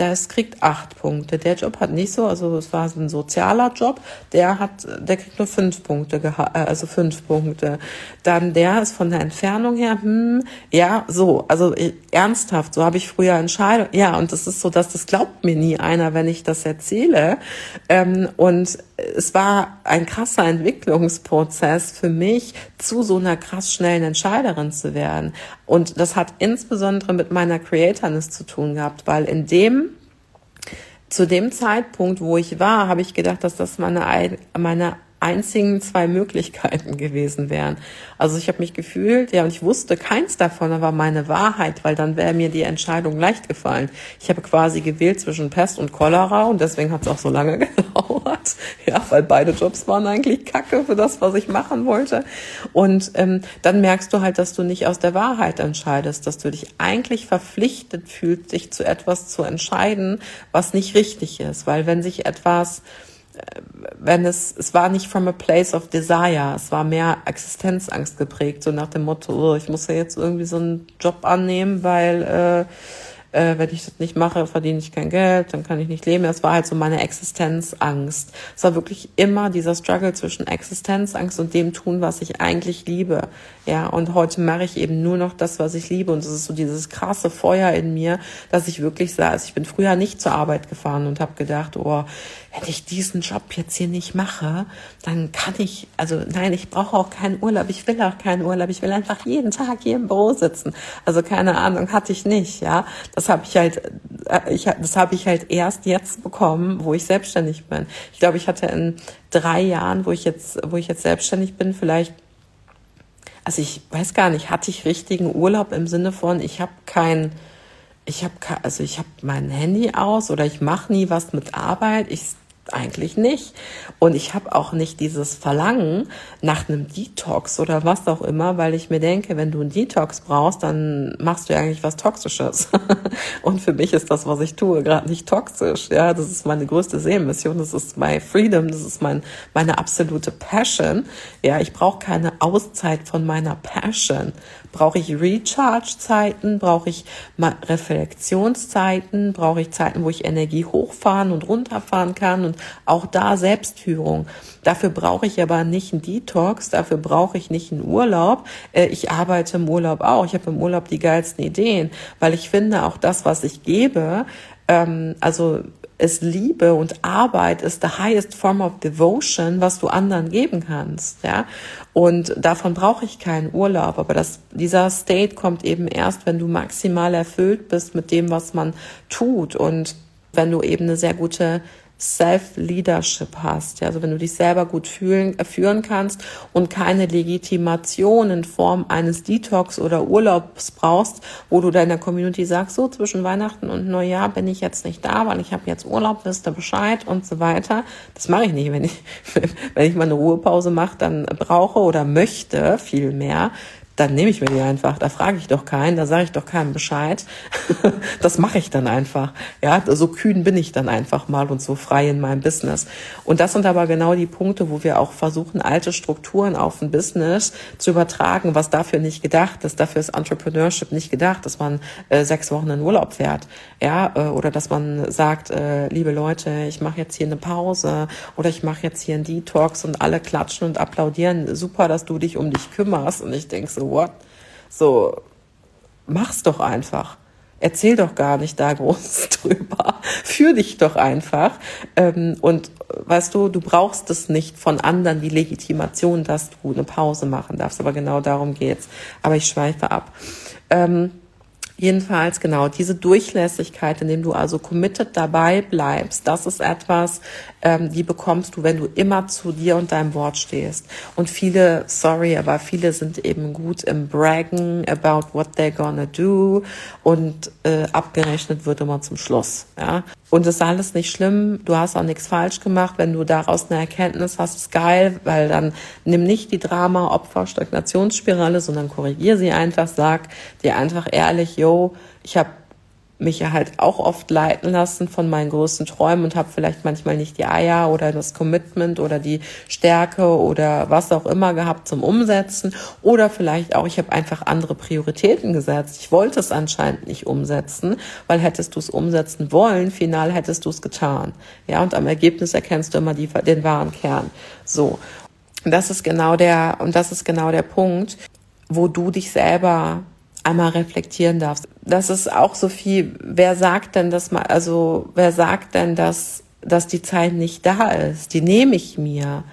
das kriegt acht Punkte. Der Job hat nicht so, also es war ein sozialer Job, der hat, der kriegt nur fünf Punkte, äh, also fünf Punkte. Dann der ist von der Entfernung her, hm, ja, so, also äh, ernsthaft, so habe ich früher Entscheidung, ja, und das ist so, dass das glaubt mir nie einer, wenn ich das erzähle. Ähm, und es war ein krasser Entwicklungsprozess für mich, zu so einer krass schnellen Entscheiderin zu werden. Und das hat insbesondere mit meiner Creatorness zu tun gehabt, weil in dem zu dem Zeitpunkt, wo ich war, habe ich gedacht, dass das meine, meine einzigen zwei Möglichkeiten gewesen wären. Also ich habe mich gefühlt, ja, und ich wusste keins davon, aber meine Wahrheit, weil dann wäre mir die Entscheidung leicht gefallen. Ich habe quasi gewählt zwischen Pest und Cholera und deswegen hat es auch so lange <laughs> gedauert. Ja, weil beide Jobs waren eigentlich Kacke für das, was ich machen wollte. Und ähm, dann merkst du halt, dass du nicht aus der Wahrheit entscheidest, dass du dich eigentlich verpflichtet fühlst, dich zu etwas zu entscheiden, was nicht richtig ist. Weil wenn sich etwas wenn es, es war nicht from a place of desire, es war mehr Existenzangst geprägt, so nach dem Motto, oh, ich muss ja jetzt irgendwie so einen Job annehmen, weil äh, äh, wenn ich das nicht mache, verdiene ich kein Geld, dann kann ich nicht leben. Das war halt so meine Existenzangst. Es war wirklich immer dieser Struggle zwischen Existenzangst und dem tun, was ich eigentlich liebe. Ja, und heute mache ich eben nur noch das, was ich liebe. Und es ist so dieses krasse Feuer in mir, dass ich wirklich sah, also ich bin früher nicht zur Arbeit gefahren und habe gedacht, oh, wenn ich diesen Job jetzt hier nicht mache, dann kann ich, also nein, ich brauche auch keinen Urlaub, ich will auch keinen Urlaub, ich will einfach jeden Tag hier im Büro sitzen. Also keine Ahnung, hatte ich nicht, ja. Das habe ich halt, äh, ich, das habe ich halt erst jetzt bekommen, wo ich selbstständig bin. Ich glaube, ich hatte in drei Jahren, wo ich jetzt, wo ich jetzt selbstständig bin, vielleicht also ich weiß gar nicht, hatte ich richtigen Urlaub im Sinne von, ich habe kein, ich habe also ich habe mein Handy aus oder ich mache nie was mit Arbeit. Ich eigentlich nicht. Und ich habe auch nicht dieses Verlangen nach einem Detox oder was auch immer, weil ich mir denke, wenn du einen Detox brauchst, dann machst du ja eigentlich was Toxisches. <laughs> Und für mich ist das, was ich tue, gerade nicht toxisch. Ja, das ist meine größte Seelenmission, das ist my freedom, das ist mein, meine absolute Passion. Ja, ich brauche keine Auszeit von meiner Passion. Brauche ich Recharge-Zeiten? Brauche ich Reflexionszeiten? Brauche ich Zeiten, wo ich Energie hochfahren und runterfahren kann? Und auch da Selbstführung. Dafür brauche ich aber nicht einen Detox, dafür brauche ich nicht einen Urlaub. Äh, ich arbeite im Urlaub auch. Ich habe im Urlaub die geilsten Ideen, weil ich finde, auch das, was ich gebe, ähm, also ist Liebe und Arbeit ist the highest form of devotion, was du anderen geben kannst, ja. Und davon brauche ich keinen Urlaub, aber das, dieser State kommt eben erst, wenn du maximal erfüllt bist mit dem, was man tut und wenn du eben eine sehr gute Self-Leadership hast. Ja, also wenn du dich selber gut fühlen, äh, führen kannst und keine Legitimation in Form eines Detox oder Urlaubs brauchst, wo du deiner Community sagst, so zwischen Weihnachten und Neujahr bin ich jetzt nicht da, weil ich habe jetzt Urlaub, wisst ihr Bescheid und so weiter. Das mache ich nicht, wenn ich, <laughs> wenn ich mal eine Ruhepause mache, dann brauche oder möchte viel mehr, dann nehme ich mir die einfach. Da frage ich doch keinen, da sage ich doch keinem Bescheid. <laughs> das mache ich dann einfach. Ja, so kühn bin ich dann einfach mal und so frei in meinem Business. Und das sind aber genau die Punkte, wo wir auch versuchen, alte Strukturen auf ein Business zu übertragen, was dafür nicht gedacht ist. Dafür ist Entrepreneurship nicht gedacht, dass man äh, sechs Wochen in Urlaub fährt. Ja, äh, oder dass man sagt, äh, liebe Leute, ich mache jetzt hier eine Pause oder ich mache jetzt hier einen Detox und alle klatschen und applaudieren. Super, dass du dich um dich kümmerst. Und ich denke so, what? So, mach's doch einfach. Erzähl doch gar nicht da groß <laughs> drüber. Führ dich doch einfach. Ähm, und weißt du, du brauchst es nicht von anderen die Legitimation, dass du eine Pause machen darfst. Aber genau darum geht's. Aber ich schweife ab. Ähm, Jedenfalls genau diese Durchlässigkeit, indem du also committed dabei bleibst, das ist etwas, ähm, die bekommst du, wenn du immer zu dir und deinem Wort stehst. Und viele, sorry, aber viele sind eben gut im Braggen about what they're gonna do und äh, abgerechnet wird immer zum Schluss. Ja? Und es ist alles nicht schlimm, du hast auch nichts falsch gemacht. Wenn du daraus eine Erkenntnis hast, ist geil, weil dann nimm nicht die Drama-Opfer-Stagnationsspirale, sondern korrigier sie einfach, sag dir einfach ehrlich, yo, ich habe mich ja halt auch oft leiten lassen von meinen größten Träumen und habe vielleicht manchmal nicht die Eier oder das Commitment oder die Stärke oder was auch immer gehabt zum Umsetzen oder vielleicht auch, ich habe einfach andere Prioritäten gesetzt. Ich wollte es anscheinend nicht umsetzen, weil hättest du es umsetzen wollen, final hättest du es getan. Ja, und am Ergebnis erkennst du immer die, den wahren Kern. So. Das ist genau der, und das ist genau der Punkt, wo du dich selber einmal reflektieren darfst. Das ist auch so viel, wer sagt denn, dass man, also wer sagt denn, dass, dass die Zeit nicht da ist? Die nehme ich mir.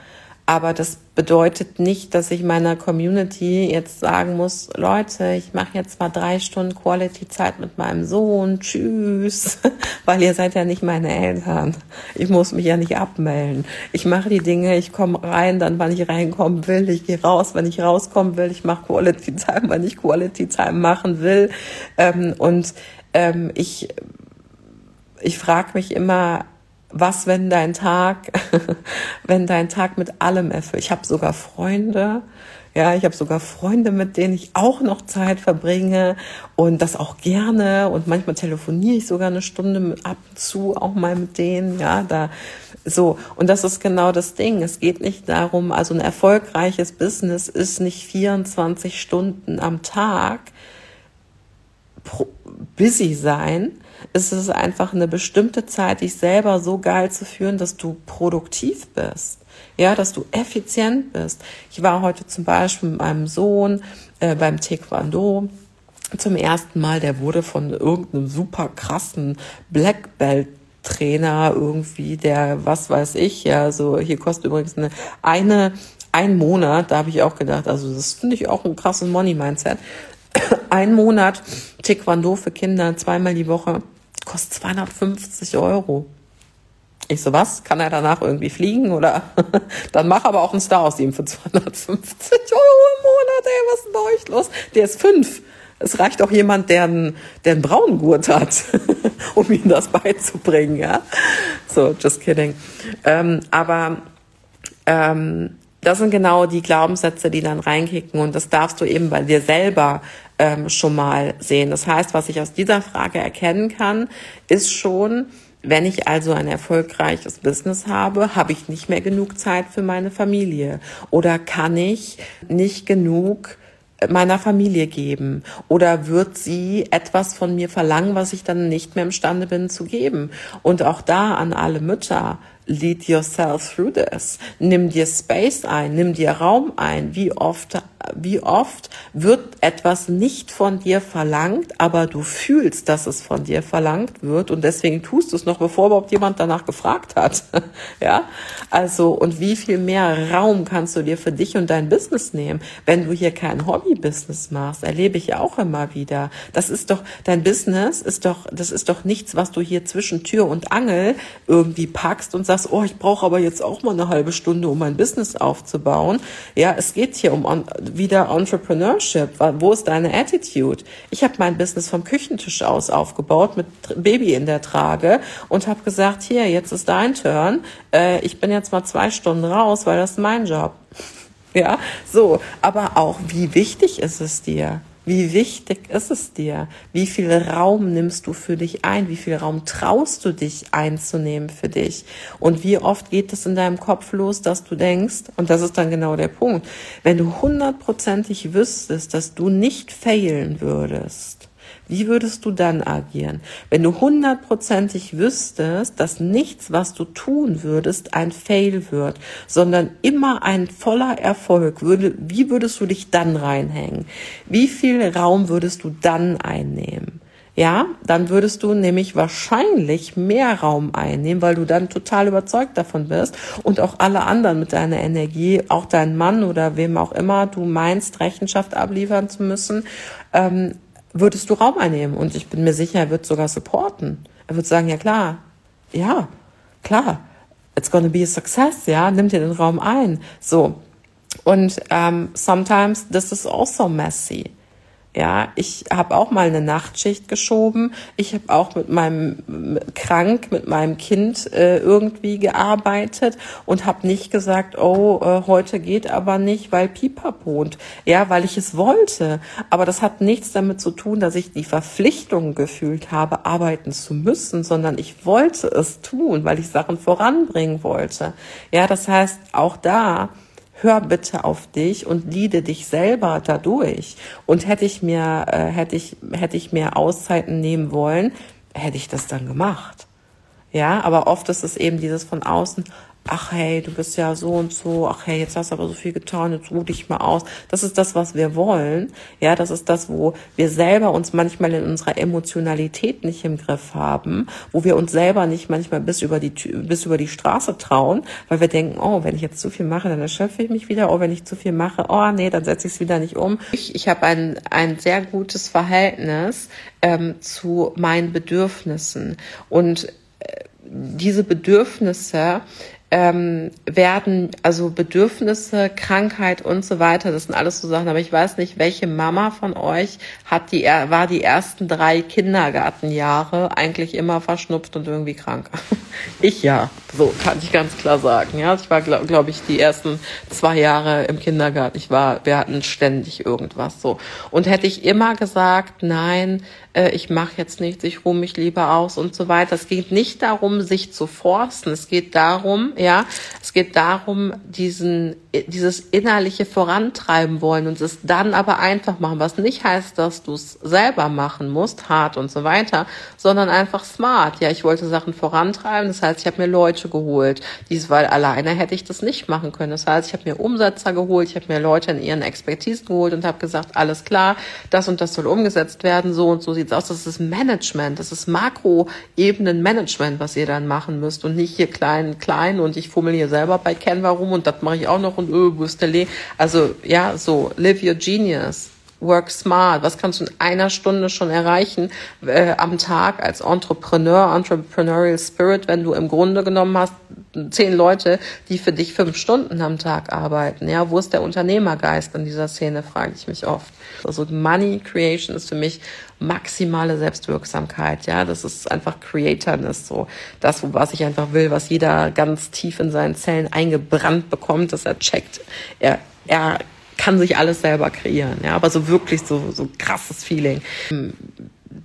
Aber das bedeutet nicht, dass ich meiner Community jetzt sagen muss, Leute, ich mache jetzt mal drei Stunden Quality-Zeit mit meinem Sohn, tschüss, <laughs> weil ihr seid ja nicht meine Eltern. Ich muss mich ja nicht abmelden. Ich mache die Dinge, ich komme rein, dann wann ich reinkommen will, ich gehe raus, wenn ich rauskommen will, ich mache Quality-Time, wenn ich Quality-Time machen will. Ähm, und ähm, ich, ich frage mich immer, was, wenn dein Tag, <laughs> wenn dein Tag mit allem erfüllt. Ich habe sogar Freunde, ja, ich habe sogar Freunde, mit denen ich auch noch Zeit verbringe und das auch gerne und manchmal telefoniere ich sogar eine Stunde ab und zu auch mal mit denen, ja, da so und das ist genau das Ding. Es geht nicht darum, also ein erfolgreiches Business ist nicht 24 Stunden am Tag busy sein, ist es einfach eine bestimmte Zeit, dich selber so geil zu führen, dass du produktiv bist. Ja, dass du effizient bist. Ich war heute zum Beispiel mit meinem Sohn äh, beim Taekwondo zum ersten Mal. Der wurde von irgendeinem super krassen Black Belt Trainer irgendwie, der, was weiß ich, ja, so, hier kostet übrigens eine, eine, ein Monat, da habe ich auch gedacht, also das finde ich auch ein krasses Money-Mindset. Ein Monat Taekwondo für Kinder, zweimal die Woche kostet 250 Euro. Ich so, was? Kann er danach irgendwie fliegen oder? <laughs> Dann mach aber auch einen Star aus ihm für 250 Euro im Monat, ey, was ist denn bei euch los? Der ist fünf. Es reicht auch jemand, der einen, der einen braunen Gurt hat, <laughs> um ihm das beizubringen, ja. So, just kidding. Ähm, aber ähm, das sind genau die Glaubenssätze, die dann reinkicken und das darfst du eben bei dir selber ähm, schon mal sehen. Das heißt, was ich aus dieser Frage erkennen kann, ist schon, wenn ich also ein erfolgreiches Business habe, habe ich nicht mehr genug Zeit für meine Familie oder kann ich nicht genug meiner Familie geben? Oder wird sie etwas von mir verlangen, was ich dann nicht mehr imstande bin zu geben? Und auch da an alle Mütter, lead yourself through this. Nimm dir Space ein, nimm dir Raum ein. Wie oft, wie oft wird etwas nicht von dir verlangt, aber du fühlst, dass es von dir verlangt wird und deswegen tust du es noch, bevor überhaupt jemand danach gefragt hat. <laughs> ja, also und wie viel mehr Raum kannst du dir für dich und dein Business nehmen, wenn du hier kein Hobby-Business machst? Erlebe ich ja auch immer wieder. Das ist doch dein Business ist doch, das ist doch nichts, was du hier zwischen Tür und Angel irgendwie packst und sagst sagst, oh, ich brauche aber jetzt auch mal eine halbe Stunde, um mein Business aufzubauen. Ja, es geht hier um on, wieder Entrepreneurship. Wo ist deine Attitude? Ich habe mein Business vom Küchentisch aus aufgebaut mit Baby in der Trage und habe gesagt, hier, jetzt ist dein Turn. Äh, ich bin jetzt mal zwei Stunden raus, weil das ist mein Job. <laughs> Ja, so. Aber auch, wie wichtig ist es dir? Wie wichtig ist es dir? Wie viel Raum nimmst du für dich ein? Wie viel Raum traust du dich einzunehmen für dich? Und wie oft geht es in deinem Kopf los, dass du denkst, und das ist dann genau der Punkt, wenn du hundertprozentig wüsstest, dass du nicht failen würdest, wie würdest du dann agieren? Wenn du hundertprozentig wüsstest, dass nichts, was du tun würdest, ein Fail wird, sondern immer ein voller Erfolg, würde, wie würdest du dich dann reinhängen? Wie viel Raum würdest du dann einnehmen? Ja, dann würdest du nämlich wahrscheinlich mehr Raum einnehmen, weil du dann total überzeugt davon bist und auch alle anderen mit deiner Energie, auch dein Mann oder wem auch immer du meinst, Rechenschaft abliefern zu müssen, ähm, würdest du Raum einnehmen. Und ich bin mir sicher, er wird sogar supporten. Er wird sagen, ja klar, ja, klar, it's gonna be a success, ja, nimm dir den Raum ein. So. Und ähm, sometimes this is also messy. Ja, ich habe auch mal eine Nachtschicht geschoben. Ich habe auch mit meinem krank mit meinem Kind äh, irgendwie gearbeitet und habe nicht gesagt, oh, äh, heute geht aber nicht, weil Pipa wohnt. Ja, weil ich es wollte. Aber das hat nichts damit zu tun, dass ich die Verpflichtung gefühlt habe, arbeiten zu müssen, sondern ich wollte es tun, weil ich Sachen voranbringen wollte. Ja, das heißt, auch da hör bitte auf dich und liede dich selber dadurch. Und hätte ich mir, äh, hätte ich, hätte ich mir Auszeiten nehmen wollen, hätte ich das dann gemacht. Ja, aber oft ist es eben dieses von außen, ach hey, du bist ja so und so, ach hey, jetzt hast du aber so viel getan, jetzt ruh dich mal aus. Das ist das, was wir wollen. Ja, das ist das, wo wir selber uns manchmal in unserer Emotionalität nicht im Griff haben, wo wir uns selber nicht manchmal bis über die, bis über die Straße trauen, weil wir denken, oh, wenn ich jetzt zu viel mache, dann erschöpfe ich mich wieder. Oh, wenn ich zu viel mache, oh nee, dann setze ich es wieder nicht um. Ich, ich habe ein, ein sehr gutes Verhältnis ähm, zu meinen Bedürfnissen und äh, diese Bedürfnisse ähm, werden, also Bedürfnisse, Krankheit und so weiter, das sind alles so Sachen, aber ich weiß nicht, welche Mama von euch hat die, war die ersten drei Kindergartenjahre eigentlich immer verschnupft und irgendwie krank. <laughs> Ich ja, so kann ich ganz klar sagen. Ja, ich war, glaube glaub ich, die ersten zwei Jahre im Kindergarten. Ich war, wir hatten ständig irgendwas so. Und hätte ich immer gesagt, nein, äh, ich mache jetzt nichts, ich ruhe mich lieber aus und so weiter. Es geht nicht darum, sich zu forsten. Es geht darum, ja, es geht darum, diesen, dieses innerliche vorantreiben wollen und es dann aber einfach machen, was nicht heißt, dass du es selber machen musst, hart und so weiter, sondern einfach smart. Ja, ich wollte Sachen vorantreiben. Das heißt, ich habe mir Leute geholt. Dies, weil alleine hätte ich das nicht machen können. Das heißt, ich habe mir Umsetzer geholt, ich habe mir Leute in ihren Expertisen geholt und habe gesagt, alles klar, das und das soll umgesetzt werden, so und so sieht sieht's aus, das ist Management, das ist Makroebenen-Management, was ihr dann machen müsst und nicht hier klein, klein und ich fummel hier selber bei Canva rum und das mache ich auch noch und öh, Also ja, so, live your genius. Work smart. Was kannst du in einer Stunde schon erreichen äh, am Tag als Entrepreneur, Entrepreneurial Spirit, wenn du im Grunde genommen hast zehn Leute, die für dich fünf Stunden am Tag arbeiten? Ja, wo ist der Unternehmergeist in dieser Szene? Frage ich mich oft. Also Money Creation ist für mich maximale Selbstwirksamkeit. Ja, das ist einfach Creatorness, so das, was ich einfach will, was jeder ganz tief in seinen Zellen eingebrannt bekommt, dass er checkt. Er, er kann sich alles selber kreieren. Ja, aber so wirklich so, so krasses Feeling.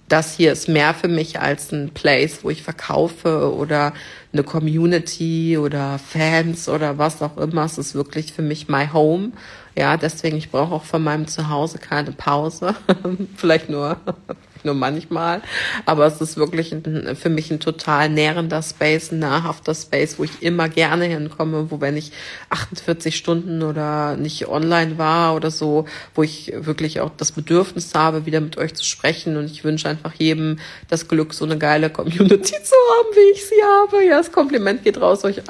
Das hier ist mehr für mich als ein Place, wo ich verkaufe oder eine Community oder Fans oder was auch immer. Es ist wirklich für mich my home. Ja, deswegen, ich brauche auch von meinem Zuhause keine Pause. <laughs> Vielleicht nur nur manchmal. Aber es ist wirklich ein, für mich ein total nährender Space, ein nahrhafter Space, wo ich immer gerne hinkomme, wo wenn ich 48 Stunden oder nicht online war oder so, wo ich wirklich auch das Bedürfnis habe, wieder mit euch zu sprechen. Und ich wünsche einfach jedem das Glück, so eine geile Community zu haben, wie ich sie habe. Ja, das Kompliment geht raus, euch,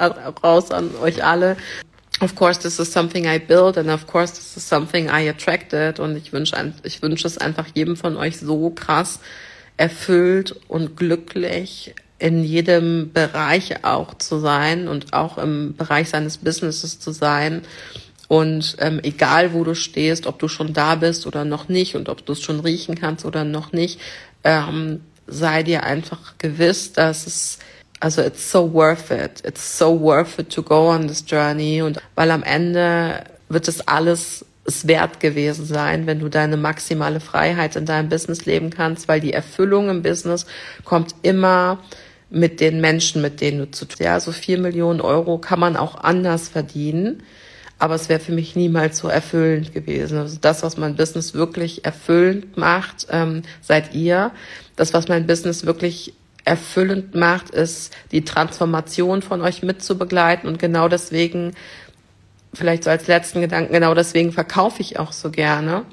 raus an euch alle of course this is something I built and of course this is something I attracted und ich wünsche ich wünsche es einfach jedem von euch so krass erfüllt und glücklich in jedem Bereich auch zu sein und auch im Bereich seines Businesses zu sein. Und ähm, egal wo du stehst, ob du schon da bist oder noch nicht und ob du es schon riechen kannst oder noch nicht, ähm, sei dir einfach gewiss, dass es also it's so worth it. It's so worth it to go on this journey. Und weil am Ende wird es alles es wert gewesen sein, wenn du deine maximale Freiheit in deinem Business leben kannst, weil die Erfüllung im Business kommt immer mit den Menschen, mit denen du zu tun hast. Ja, so vier Millionen Euro kann man auch anders verdienen, aber es wäre für mich niemals so erfüllend gewesen. Also das, was mein Business wirklich erfüllend macht, ähm, seid ihr. Das, was mein Business wirklich erfüllend macht, ist die Transformation von euch mitzubegleiten. Und genau deswegen, vielleicht so als letzten Gedanken, genau deswegen verkaufe ich auch so gerne,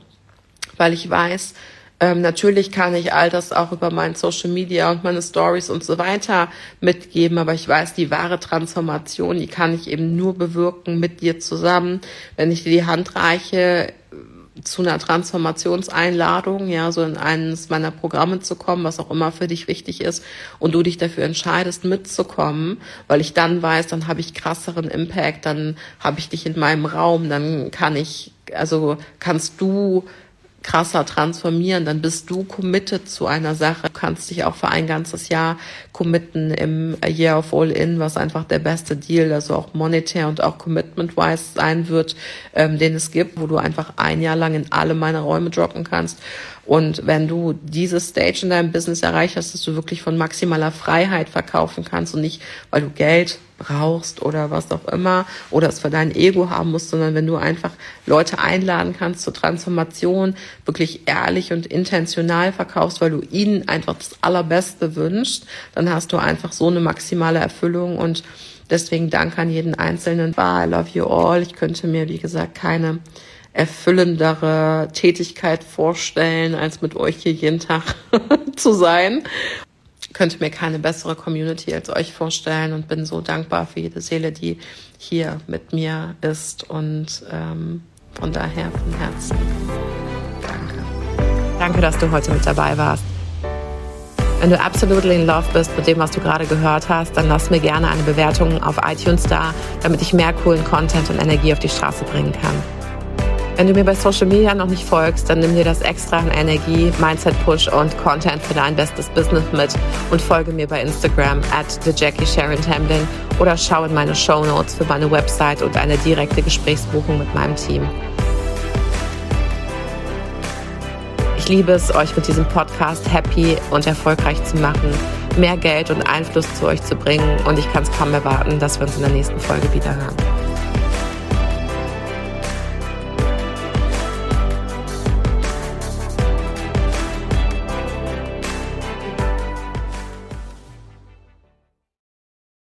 weil ich weiß, ähm, natürlich kann ich all das auch über mein Social Media und meine Stories und so weiter mitgeben, aber ich weiß, die wahre Transformation, die kann ich eben nur bewirken mit dir zusammen, wenn ich dir die Hand reiche zu einer Transformationseinladung, ja, so in eines meiner Programme zu kommen, was auch immer für dich wichtig ist, und du dich dafür entscheidest, mitzukommen, weil ich dann weiß, dann habe ich krasseren Impact, dann habe ich dich in meinem Raum, dann kann ich, also kannst du krasser transformieren, dann bist du committed zu einer Sache. Du kannst dich auch für ein ganzes Jahr committen im Year of All In, was einfach der beste Deal, also auch monetär und auch commitment-wise sein wird, ähm, den es gibt, wo du einfach ein Jahr lang in alle meine Räume droppen kannst. Und wenn du diese Stage in deinem Business erreicht hast, dass du wirklich von maximaler Freiheit verkaufen kannst und nicht, weil du Geld brauchst oder was auch immer oder es für dein Ego haben musst, sondern wenn du einfach Leute einladen kannst zur Transformation, wirklich ehrlich und intentional verkaufst, weil du ihnen einfach das Allerbeste wünschst, dann hast du einfach so eine maximale Erfüllung und deswegen danke an jeden Einzelnen. I love you all. Ich könnte mir, wie gesagt, keine erfüllendere Tätigkeit vorstellen, als mit euch hier jeden Tag <laughs> zu sein könnte mir keine bessere Community als euch vorstellen und bin so dankbar für jede Seele, die hier mit mir ist. Und ähm, von daher von Herzen danke. Danke, dass du heute mit dabei warst. Wenn du absolutely in love bist mit dem, was du gerade gehört hast, dann lass mir gerne eine Bewertung auf iTunes da, damit ich mehr coolen Content und Energie auf die Straße bringen kann. Wenn du mir bei Social Media noch nicht folgst, dann nimm dir das extra an Energie, Mindset Push und Content für dein bestes Business mit und folge mir bei Instagram at the Jackie Sharon Tamlin oder schau in meine Show Notes für meine Website und eine direkte Gesprächsbuchung mit meinem Team. Ich liebe es, euch mit diesem Podcast happy und erfolgreich zu machen, mehr Geld und Einfluss zu euch zu bringen und ich kann es kaum erwarten, dass wir uns in der nächsten Folge wieder hören.